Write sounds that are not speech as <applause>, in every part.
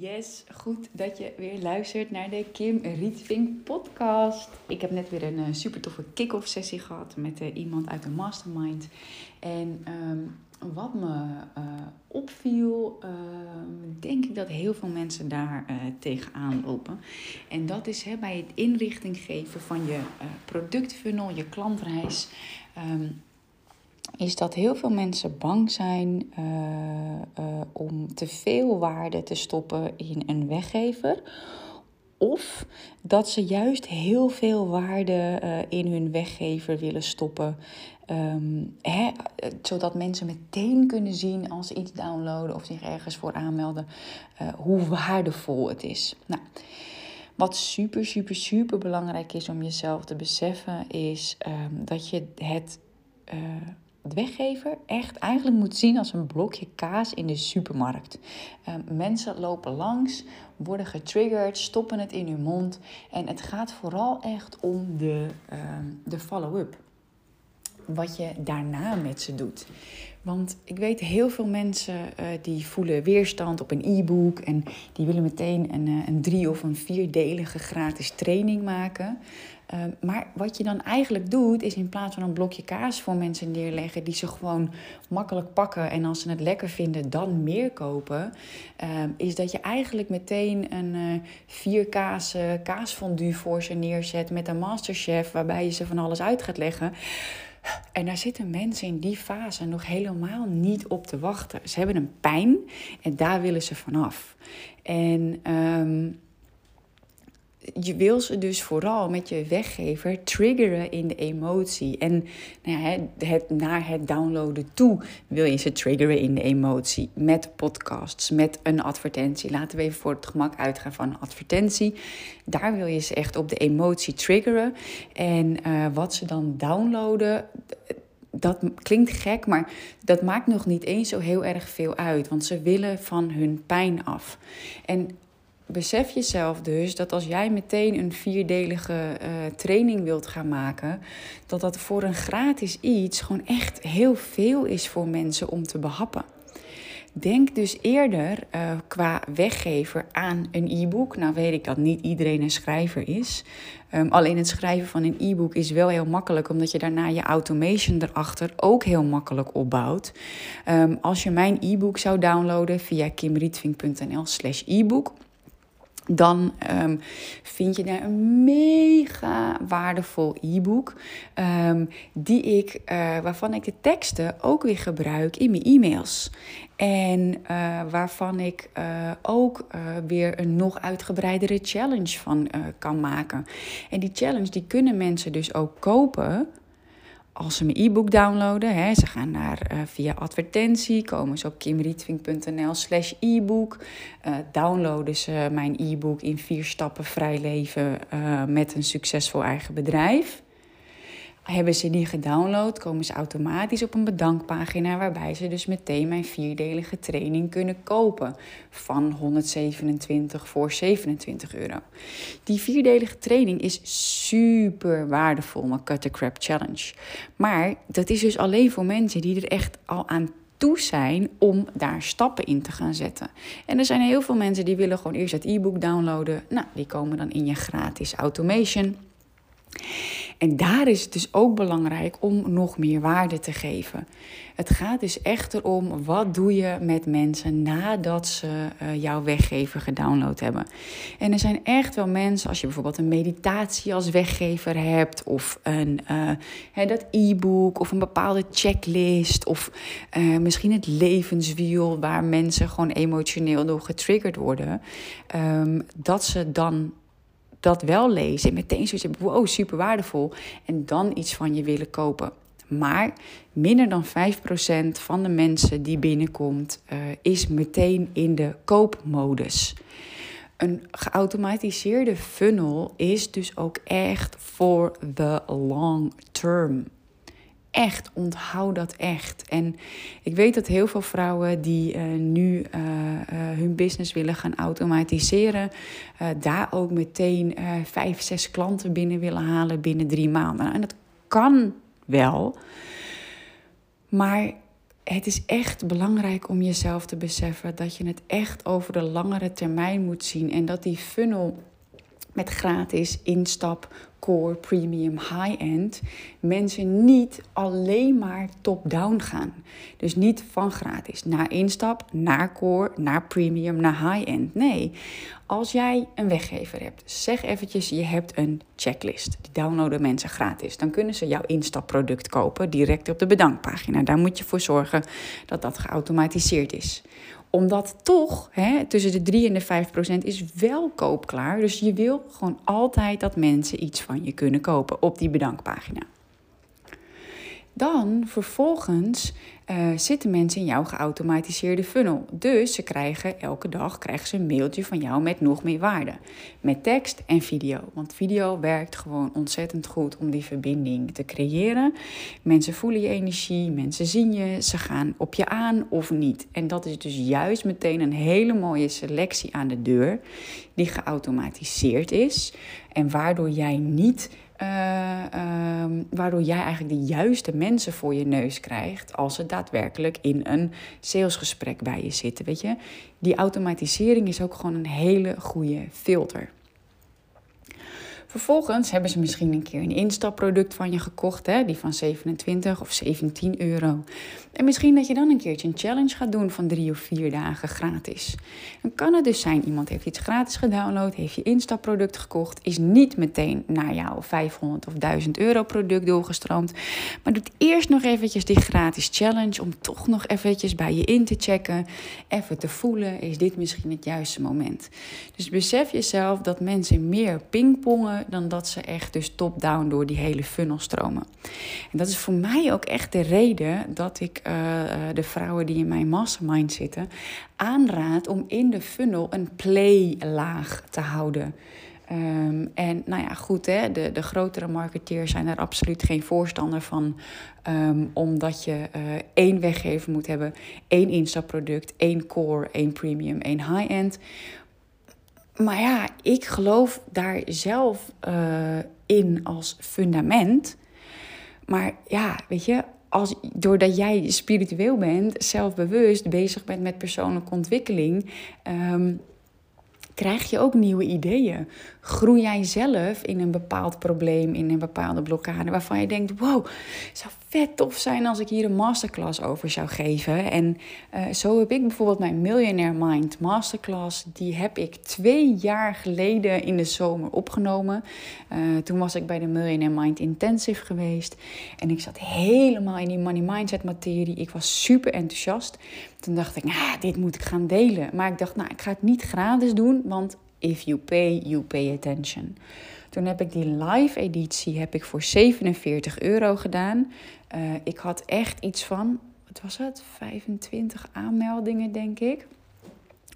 Yes, goed dat je weer luistert naar de Kim Rietvink podcast. Ik heb net weer een uh, super toffe kick-off sessie gehad met uh, iemand uit de mastermind. En um, wat me uh, opviel, ehm, denk ik dat heel veel mensen daar tegenaan lopen. En dat is hè, bij het inrichting geven van je productfunnel, je klantreis. Um, is dat heel veel mensen bang zijn uh, uh, om te veel waarde te stoppen in een weggever. Of dat ze juist heel veel waarde uh, in hun weggever willen stoppen. Um, hè, zodat mensen meteen kunnen zien als ze iets downloaden of zich ergens voor aanmelden, hoe waardevol het is. Nou, wat super, super, super belangrijk is om jezelf te beseffen, is um, dat je het de weggever echt eigenlijk moet zien als een blokje kaas in de supermarkt. Uh, mensen lopen langs, worden getriggerd, stoppen het in hun mond. En het gaat vooral echt om de, uh, de follow-up. Wat je daarna met ze doet. Want ik weet heel veel mensen uh, die voelen weerstand op een e-book en die willen meteen een, een drie- of een vierdelige gratis training maken. Uh, maar wat je dan eigenlijk doet, is in plaats van een blokje kaas voor mensen neerleggen, die ze gewoon makkelijk pakken en als ze het lekker vinden, dan meer kopen, uh, is dat je eigenlijk meteen een uh, vier kaas kaasfondue voor ze neerzet met een masterchef, waarbij je ze van alles uit gaat leggen. En daar zitten mensen in die fase nog helemaal niet op te wachten. Ze hebben een pijn en daar willen ze vanaf. En um, je wil ze dus vooral met je weggever triggeren in de emotie. En nou ja, het, naar het downloaden toe wil je ze triggeren in de emotie. Met podcasts, met een advertentie. Laten we even voor het gemak uitgaan van een advertentie. Daar wil je ze echt op de emotie triggeren. En uh, wat ze dan downloaden dat klinkt gek, maar dat maakt nog niet eens zo heel erg veel uit. Want ze willen van hun pijn af. En besef jezelf dus dat als jij meteen een vierdelige uh, training wilt gaan maken, dat dat voor een gratis iets gewoon echt heel veel is voor mensen om te behappen. Denk dus eerder uh, qua weggever aan een e-book. Nou weet ik dat niet iedereen een schrijver is. Um, alleen het schrijven van een e-book is wel heel makkelijk, omdat je daarna je automation erachter ook heel makkelijk opbouwt. Um, als je mijn e-book zou downloaden via kimrietvink.nl slash e-book dan um, vind je daar een mega waardevol e-book. Um, die ik, uh, waarvan ik de teksten ook weer gebruik in mijn e-mails. En uh, waarvan ik uh, ook weer een nog uitgebreidere challenge van kan maken. En die challenge die kunnen mensen dus ook kopen als ze mijn e-book downloaden, hè, ze gaan naar uh, via advertentie, komen ze op kimrietvink.nl slash e-book, uh, downloaden ze mijn e-book in vier stappen vrij leven uh, met een succesvol eigen bedrijf. Hebben ze die gedownload, komen ze automatisch op een bedankpagina waarbij ze dus meteen mijn vierdelige training kunnen kopen van 127 voor 27 euro. Die vierdelige training is super waardevol, mijn Cut the Crap Challenge. Maar dat is dus alleen voor mensen die er echt al aan toe zijn om daar stappen in te gaan zetten. En er zijn heel veel mensen die willen gewoon eerst het e-book downloaden. Nou, die komen dan in je gratis automation. En daar is het dus ook belangrijk om nog meer waarde te geven. Het gaat dus echt erom wat doe je met mensen nadat ze uh, jouw weggever gedownload hebben. En er zijn echt wel mensen, als je bijvoorbeeld een meditatie als weggever hebt, of een, hè, dat e-book, of een bepaalde checklist, of uh, misschien het levenswiel waar mensen gewoon emotioneel door getriggerd worden, um, dat ze dan dat wel lezen en meteen zoiets hebben, wow, super waardevol. En dan iets van je willen kopen. Maar minder dan 5% van de mensen die binnenkomt, uh, is meteen in de koopmodus. Een geautomatiseerde funnel is dus ook echt voor the long term echt, onthoud dat echt. En ik weet dat heel veel vrouwen die uh, nu uh, uh, hun business willen gaan automatiseren, daar ook meteen vijf, zes klanten binnen willen halen binnen drie maanden. En dat kan wel, maar het is echt belangrijk om jezelf te beseffen dat je het echt over de langere termijn moet zien en dat die funnel met gratis instap, core, premium, high-end mensen niet alleen maar top-down gaan. Dus niet van gratis naar instap, naar core, naar premium, naar high-end. Nee, als jij een weggever hebt, zeg eventjes je hebt een checklist. Die downloaden mensen gratis. Dan kunnen ze jouw instapproduct kopen direct op de bedankpagina. Daar moet je voor zorgen dat dat geautomatiseerd is omdat toch hè, tussen de 3 en de 5 procent is wel koopklaar. Dus je wil gewoon altijd dat mensen iets van je kunnen kopen op die bedankpagina. Dan vervolgens uh, zitten mensen in jouw geautomatiseerde funnel. Dus ze krijgen elke dag krijgen ze een mailtje van jou met nog meer waarde. Met tekst en video. Want video werkt gewoon ontzettend goed om die verbinding te creëren. Mensen voelen je energie, mensen zien je, ze gaan op je aan of niet. En dat is dus juist meteen een hele mooie selectie aan de deur die geautomatiseerd is. En waardoor jij niet uh, waardoor jij eigenlijk de juiste mensen voor je neus krijgt als ze daadwerkelijk in een salesgesprek bij je zitten. Weet je, die automatisering is ook gewoon een hele goede filter. Vervolgens hebben ze misschien een keer een instapproduct van je gekocht, hè, die van 27 of 17 euro. En misschien dat je dan een keertje een challenge gaat doen van drie of vier dagen gratis. Dan kan het dus zijn, iemand heeft iets gratis gedownload, heeft je instapproduct gekocht, is niet meteen naar jouw 500 of 1000 euro product doorgestroomd, maar doet eerst nog eventjes die gratis challenge om toch nog eventjes bij je in te checken, even te voelen, is dit misschien het juiste moment. Dus besef jezelf dat mensen meer pingpongen dan dat ze echt dus top-down door die hele funnel stromen. En dat is voor mij ook echt de reden dat ik uh, de vrouwen die in mijn mastermind zitten aanraad om in de funnel een play-laag te houden. Um, en nou ja, goed, hè, de, de grotere marketeers zijn daar absoluut geen voorstander van. Um, omdat je uh, één weggever moet hebben, één instapproduct, één core, één premium, één high-end. Maar ja, ik geloof daar zelf uh, in als fundament. Maar ja, weet je, als, doordat jij spiritueel bent, zelfbewust bezig bent met persoonlijke ontwikkeling, um, krijg je ook nieuwe ideeën. Groei jij zelf in een bepaald probleem, in een bepaalde blokkade, waarvan je denkt: wow, zou vet tof zijn als ik hier een masterclass over zou geven. En uh, zo heb ik bijvoorbeeld mijn Millionaire Mind Masterclass. Die heb ik twee jaar geleden in de zomer opgenomen. Uh, toen was ik bij de Millionaire Mind Intensive geweest. En ik zat helemaal in die money mindset materie. Ik was super enthousiast. Toen dacht ik, nou, dit moet ik gaan delen. Maar ik dacht, nou, ik ga het niet gratis doen, want if you pay, you pay attention. Toen heb ik die live editie heb ik voor 47 euro gedaan. Uh, ik had echt iets van, wat was het? 25 aanmeldingen, denk ik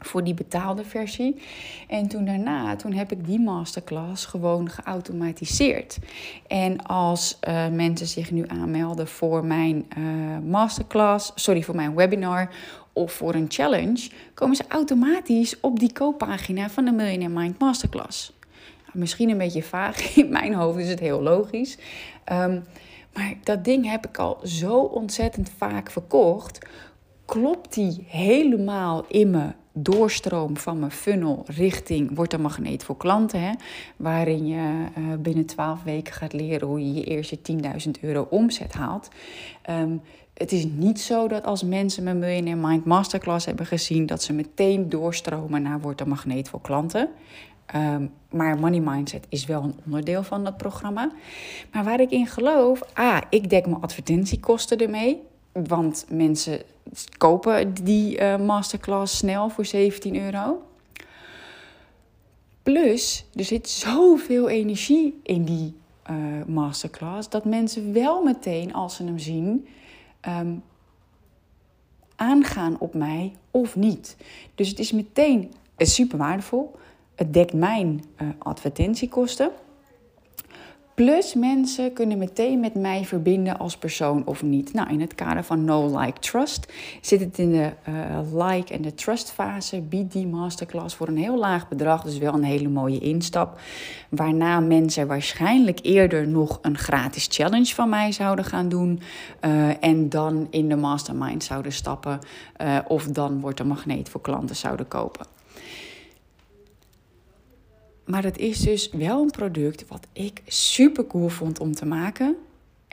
voor die betaalde versie. En toen daarna, toen heb ik die masterclass gewoon geautomatiseerd. En als uh, mensen zich nu aanmelden voor mijn uh, masterclass, sorry, voor mijn webinar of voor een challenge, komen ze automatisch op die kooppagina van de Millionaire Mind Masterclass. Nou, misschien een beetje vaag, <laughs> in mijn hoofd is het heel logisch. Um, maar dat ding heb ik al zo ontzettend vaak verkocht. Klopt die helemaal in me doorstroom van mijn funnel richting wordt een magneet voor klanten. Hè, waarin je uh, binnen 12 weken gaat leren hoe je je eerste 10.000 euro omzet haalt. Um, het is niet zo dat als mensen mijn Millionaire Mind Masterclass hebben gezien, dat ze meteen doorstromen naar wordt een magneet voor klanten. Um, maar Money Mindset is wel een onderdeel van dat programma. Maar waar ik in geloof, ah, ik dek mijn advertentiekosten ermee. Want mensen kopen die uh, masterclass snel voor 17 euro. Plus, er zit zoveel energie in die eh, masterclass, dat mensen wel meteen als ze hem zien ehm, aangaan op mij of niet. Dus het is meteen super waardevol. Het dekt mijn uh, advertentiekosten. Plus mensen kunnen meteen met mij verbinden als persoon of niet. Nou, in het kader van No Like Trust zit het in de uh, like en de trust fase. Biedt die masterclass voor een heel laag bedrag, dus wel een hele mooie instap. Waarna mensen waarschijnlijk eerder nog een gratis challenge van mij zouden gaan doen. Uh, en dan in de mastermind zouden stappen. Uh, of dan wordt een magneet voor klanten zouden kopen. Maar het is dus wel een product wat ik super cool vond om te maken.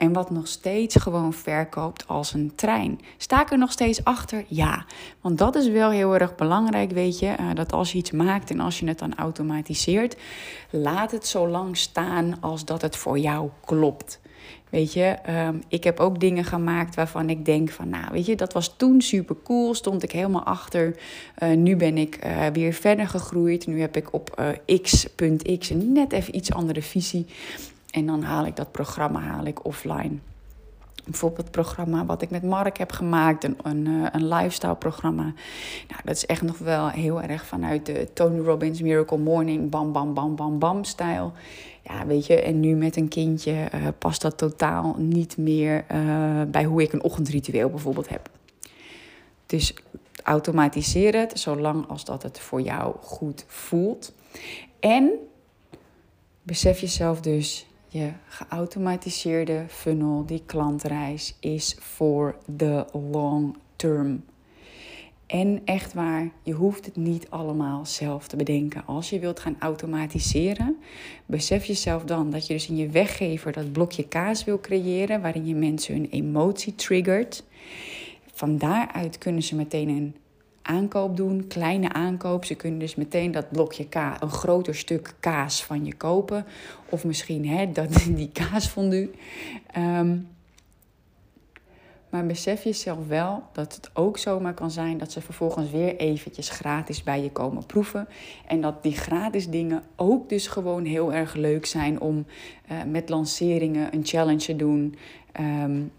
En wat nog steeds gewoon verkoopt als een trein. Sta ik er nog steeds achter? Ja. Want dat is wel heel erg belangrijk, weet je. Uh, dat als je iets maakt en als je het dan automatiseert, laat het zo lang staan als dat het voor jou klopt. Weet je, um, ik heb ook dingen gemaakt waarvan ik denk van, nou, weet je, dat was toen super cool, stond ik helemaal achter. Uh, nu ben ik uh, weer verder gegroeid. Nu heb ik op uh, x.x net even iets andere visie. En dan haal ik dat programma haal ik offline. Bijvoorbeeld het programma wat ik met Mark heb gemaakt, een, een, een lifestyle programma. Nou, dat is echt nog wel heel erg vanuit de Tony Robbins Miracle Morning, bam, bam, bam, bam, bam stijl. Ja, weet je, en nu met een kindje uh, past dat totaal niet meer uh, bij hoe ik een ochtendritueel bijvoorbeeld heb. Dus automatiseer het zolang als dat het voor jou goed voelt. En besef jezelf dus, je geautomatiseerde funnel, die klantreis, is voor de long term. En echt waar, je hoeft het niet allemaal zelf te bedenken. Als je wilt gaan automatiseren, besef jezelf dan dat je dus in je weggever dat blokje kaas wil creëren, waarin je mensen hun emotie triggert. Van daaruit kunnen ze meteen een aankoop doen, kleine aankoop. Ze kunnen dus meteen dat blokje kaas, een groter stuk kaas van je kopen. Of misschien hè, dat, <laughs> die kaasfondue. Um, maar besef jezelf wel dat het ook zomaar kan zijn dat ze vervolgens weer eventjes gratis bij je komen proeven. En dat die gratis dingen ook dus gewoon heel erg leuk zijn om uh, met lanceringen een challenge te doen. Um,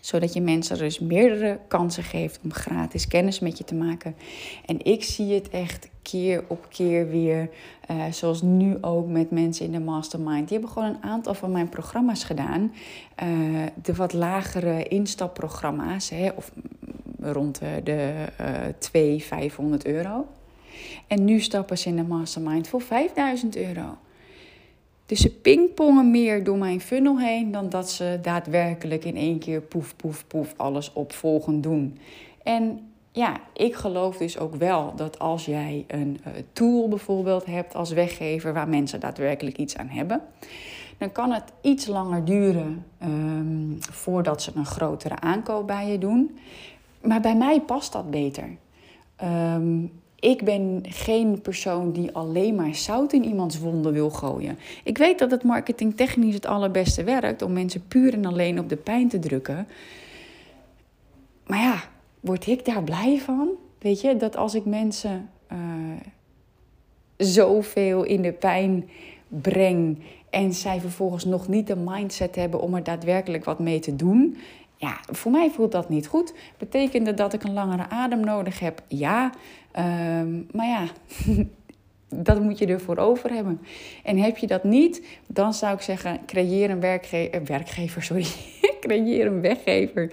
zodat je mensen dus meerdere kansen geeft om gratis kennis met je te maken. En ik zie het echt keer op keer weer. Uh, zoals nu ook met mensen in de mastermind. Die hebben gewoon een aantal van mijn programma's gedaan. Uh, de wat lagere instapprogramma's. Hè, of rond de uh, 200, 500 euro. En nu stappen ze in de mastermind voor 5000 euro. Dus ze pingpongen meer door mijn funnel heen dan dat ze daadwerkelijk in één keer poef, poef, poef alles opvolgend doen. En ja, ik geloof dus ook wel dat als jij een uh, tool bijvoorbeeld hebt als weggever waar mensen daadwerkelijk iets aan hebben, dan kan het iets langer duren um, voordat ze een grotere aankoop bij je doen. Maar bij mij past dat beter. Um, ik ben geen persoon die alleen maar zout in iemands wonden wil gooien. Ik weet dat het marketingtechnisch het allerbeste werkt om mensen puur en alleen op de pijn te drukken. Maar ja, word ik daar blij van? Weet je, dat als ik mensen uh, zoveel in de pijn breng en zij vervolgens nog niet de mindset hebben om er daadwerkelijk wat mee te doen. Ja, voor mij voelt dat niet goed. Betekende dat ik een langere adem nodig heb? Ja. Um, maar ja, <laughs> dat moet je ervoor over hebben. En heb je dat niet, dan zou ik zeggen: creëer een eh, werkgever, sorry. Creëer een weggever.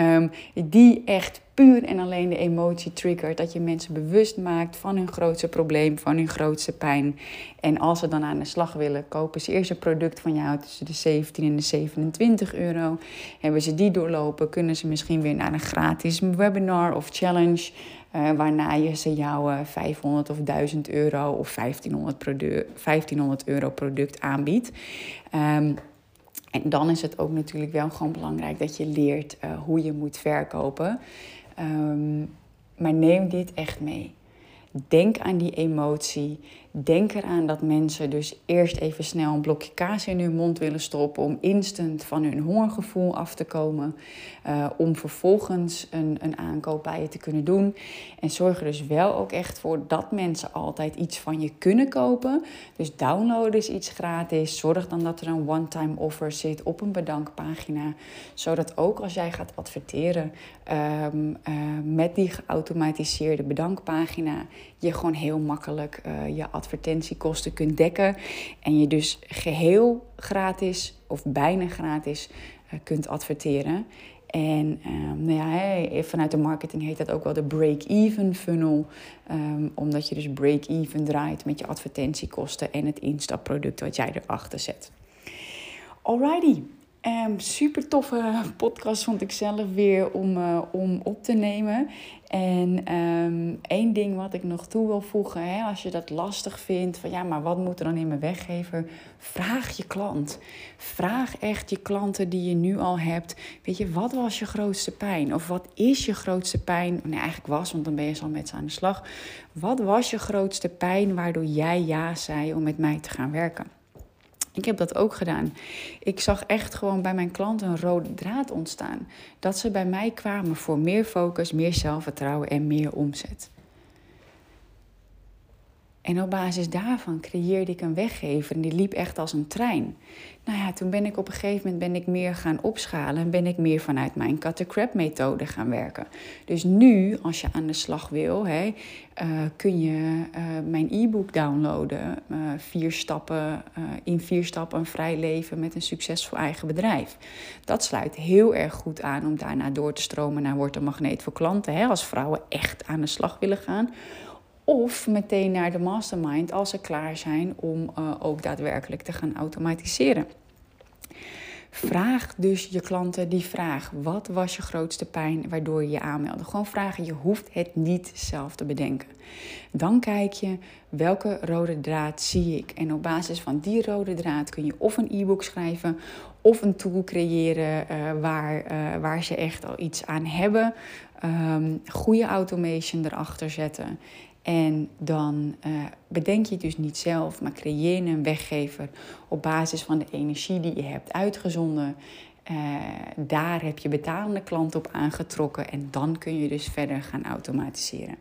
Um, die echt puur en alleen de emotie triggert. Dat je mensen bewust maakt van hun grootste probleem, van hun grootste pijn. En als ze dan aan de slag willen, kopen ze eerst een product van jou tussen de 17 en de 27 euro. Hebben ze die doorlopen, kunnen ze misschien weer naar een gratis webinar of challenge. Uh, waarna je ze jouw uh, 500 of 1000 euro of 1500, produ 1500 euro product aanbiedt. Um, en dan is het ook natuurlijk wel gewoon belangrijk dat je leert uh, hoe je moet verkopen. Um, maar neem dit echt mee. Denk aan die emotie. Denk eraan dat mensen dus eerst even snel een blokje kaas in hun mond willen stoppen om instant van hun hongergevoel af te komen. Uh, om vervolgens een, een aankoop bij je te kunnen doen. En zorg er dus wel ook echt voor dat mensen altijd iets van je kunnen kopen. Dus download is iets gratis. Zorg dan dat er een one-time offer zit op een bedankpagina. Zodat ook als jij gaat adverteren um, met die geautomatiseerde bedankpagina, je gewoon heel makkelijk uh, je advertentiekosten kunt dekken. En je dus geheel gratis of bijna gratis uh, kunt adverteren. En um, nou ja, vanuit de marketing heet dat ook wel de break-even funnel. Um, omdat je dus break-even draait met je advertentiekosten en het instapproduct wat jij erachter zet. Alrighty, Um, super toffe podcast vond ik zelf weer om, uh, om op te nemen. En um, één ding wat ik nog toe wil voegen, hè, als je dat lastig vindt, van ja, maar wat moet er dan in mijn weggever? Vraag je klant. Vraag echt je klanten die je nu al hebt. Weet je, wat was je grootste pijn? Of wat is je grootste pijn? Nee, eigenlijk was, want dan ben je zo met ze aan de slag. Wat was je grootste pijn waardoor jij ja zei om met mij te gaan werken? Ik heb dat ook gedaan. Ik zag echt gewoon bij mijn klanten een rode draad ontstaan. Dat ze bij mij kwamen voor meer focus, meer zelfvertrouwen en meer omzet. En op basis daarvan creëerde ik een weggever en die liep echt als een trein. Nou ja, toen ben ik op een gegeven moment ben ik meer gaan opschalen en ben ik meer vanuit mijn cut methode gaan werken. Dus nu, als je aan de slag wil, hè, uh, kun je uh, mijn e-book downloaden. Uh, vier stappen, in vier stappen een vrij leven met een succesvol eigen bedrijf. Dat sluit heel erg goed aan om daarna door te stromen naar Word een Magneet voor klanten. Hè, als vrouwen echt aan de slag willen gaan. Of meteen naar de mastermind als ze klaar zijn om uh, ook daadwerkelijk te gaan automatiseren. Vraag dus je klanten die vraag: wat was je grootste pijn waardoor je je aanmeldde? Gewoon vragen, je hoeft het niet zelf te bedenken. Dan kijk je welke rode draad zie ik. En op basis van die rode draad kun je of een e-book schrijven of een tool creëren uh, waar, uh, waar ze echt al iets aan hebben. Um, goede automation erachter zetten. En dan uh, bedenk je het dus niet zelf, maar creëer een weggever op basis van de energie die je hebt uitgezonden. Uh, daar heb je betalende klanten op aangetrokken en dan kun je dus verder gaan automatiseren.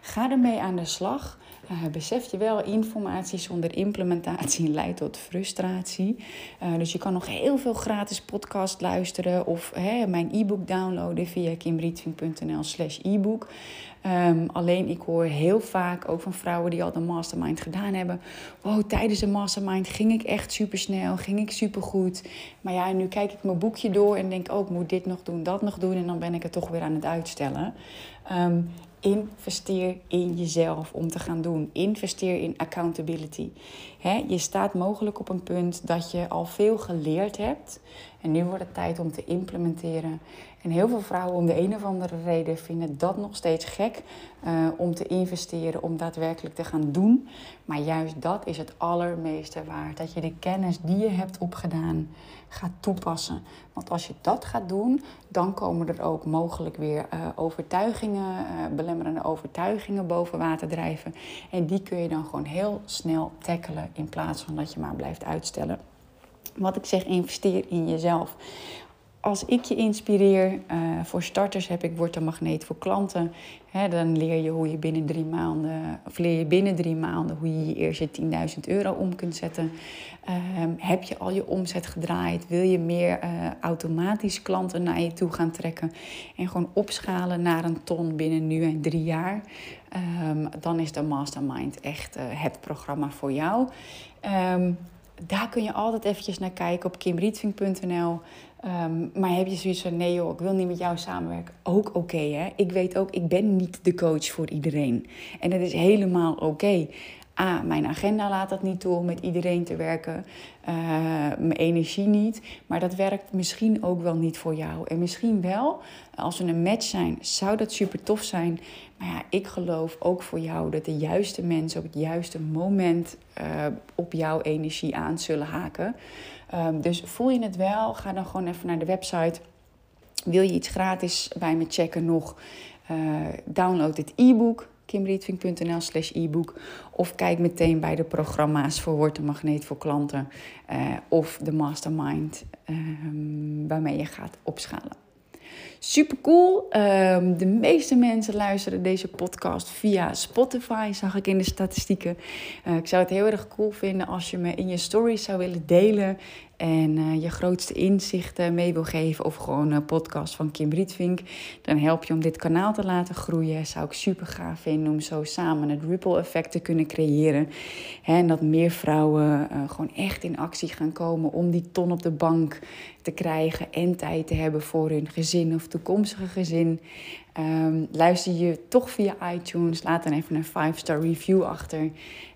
Ga ermee aan de slag. Uh, besef je wel, informatie zonder implementatie <laughs> leidt tot frustratie. Uh, dus je kan nog heel veel gratis podcast luisteren of hè, mijn e-book downloaden via kimrietving.nl slash e-book. Um, alleen ik hoor heel vaak ook van vrouwen die al de mastermind gedaan hebben. Wow, tijdens de mastermind ging ik echt super snel, ging ik super goed. Maar ja, nu kijk ik mijn boekje door en denk ook, oh, moet dit nog doen, dat nog doen. En dan ben ik het toch weer aan het uitstellen. Um, investeer in jezelf om te gaan doen. Investeer in accountability. Je staat mogelijk op een punt dat je al veel geleerd hebt. En nu wordt het tijd om te implementeren. En heel veel vrouwen om de een of andere reden vinden dat nog steeds gek uh, om te investeren, om daadwerkelijk te gaan doen. Maar juist dat is het allermeeste waard. Dat je de kennis die je hebt opgedaan gaat toepassen. Want als je dat gaat doen, dan komen er ook mogelijk weer uh, overtuigingen, uh, belemmerende overtuigingen boven water drijven. En die kun je dan gewoon heel snel tackelen in plaats van dat je maar blijft uitstellen. Wat ik zeg, investeer in jezelf als ik je inspireer, uh, voor starters heb ik Word een Magneet voor klanten. Dan leer je hoe je binnen drie maanden, of leer je binnen drie maanden hoe je je eerste 10.000 euro om kunt zetten. Uh, heb je al je omzet gedraaid? Wil je meer uh, automatisch klanten naar je toe gaan trekken? En gewoon opschalen naar een ton binnen nu en drie jaar. Um, dan is de Mastermind echt uh, het programma voor jou. Um, daar kun je altijd eventjes naar kijken op kimrietving.nl. Um, maar heb je zoiets van, nee joh, ik wil niet met jou samenwerken. Ook oké, hè. Ik weet ook, ik ben niet de coach voor iedereen. En dat is helemaal oké. A, mijn agenda laat dat niet toe om met iedereen te werken. Uh, mijn energie niet. Maar dat werkt misschien ook wel niet voor jou. En misschien wel, als we een match zijn, zou dat super tof zijn. Maar ja, ik geloof ook voor jou dat de juiste mensen op het juiste moment uh, op jouw energie aan zullen haken. Um, dus voel je het wel, ga dan gewoon even naar de website. Wil je iets gratis bij me checken nog? Uh, download het e-book kimrietvink.nl slash e-book. Of kijk meteen bij de programma's voor Word een Magneet voor klanten. Uh, of de Mastermind uh, waarmee je gaat opschalen. Super cool. Um, de meeste mensen luisteren deze podcast via Spotify, zag ik in de statistieken. Uh, ik zou het heel erg cool vinden als je me in je stories zou willen delen en uh, je grootste inzichten mee wil geven of gewoon een podcast van Kim Rietvink, dan help je om dit kanaal te laten groeien. Zou ik super gaaf vinden om zo samen het ripple effect te kunnen creëren. en dat meer vrouwen uh, gewoon echt in actie gaan komen om die ton op de bank te krijgen en tijd te hebben voor hun gezin of toekomstige gezin. Um, luister je toch via iTunes, laat dan even een 5-star review achter.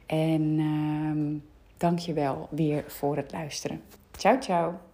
En um, dank je wel weer voor het luisteren. Ciao, ciao.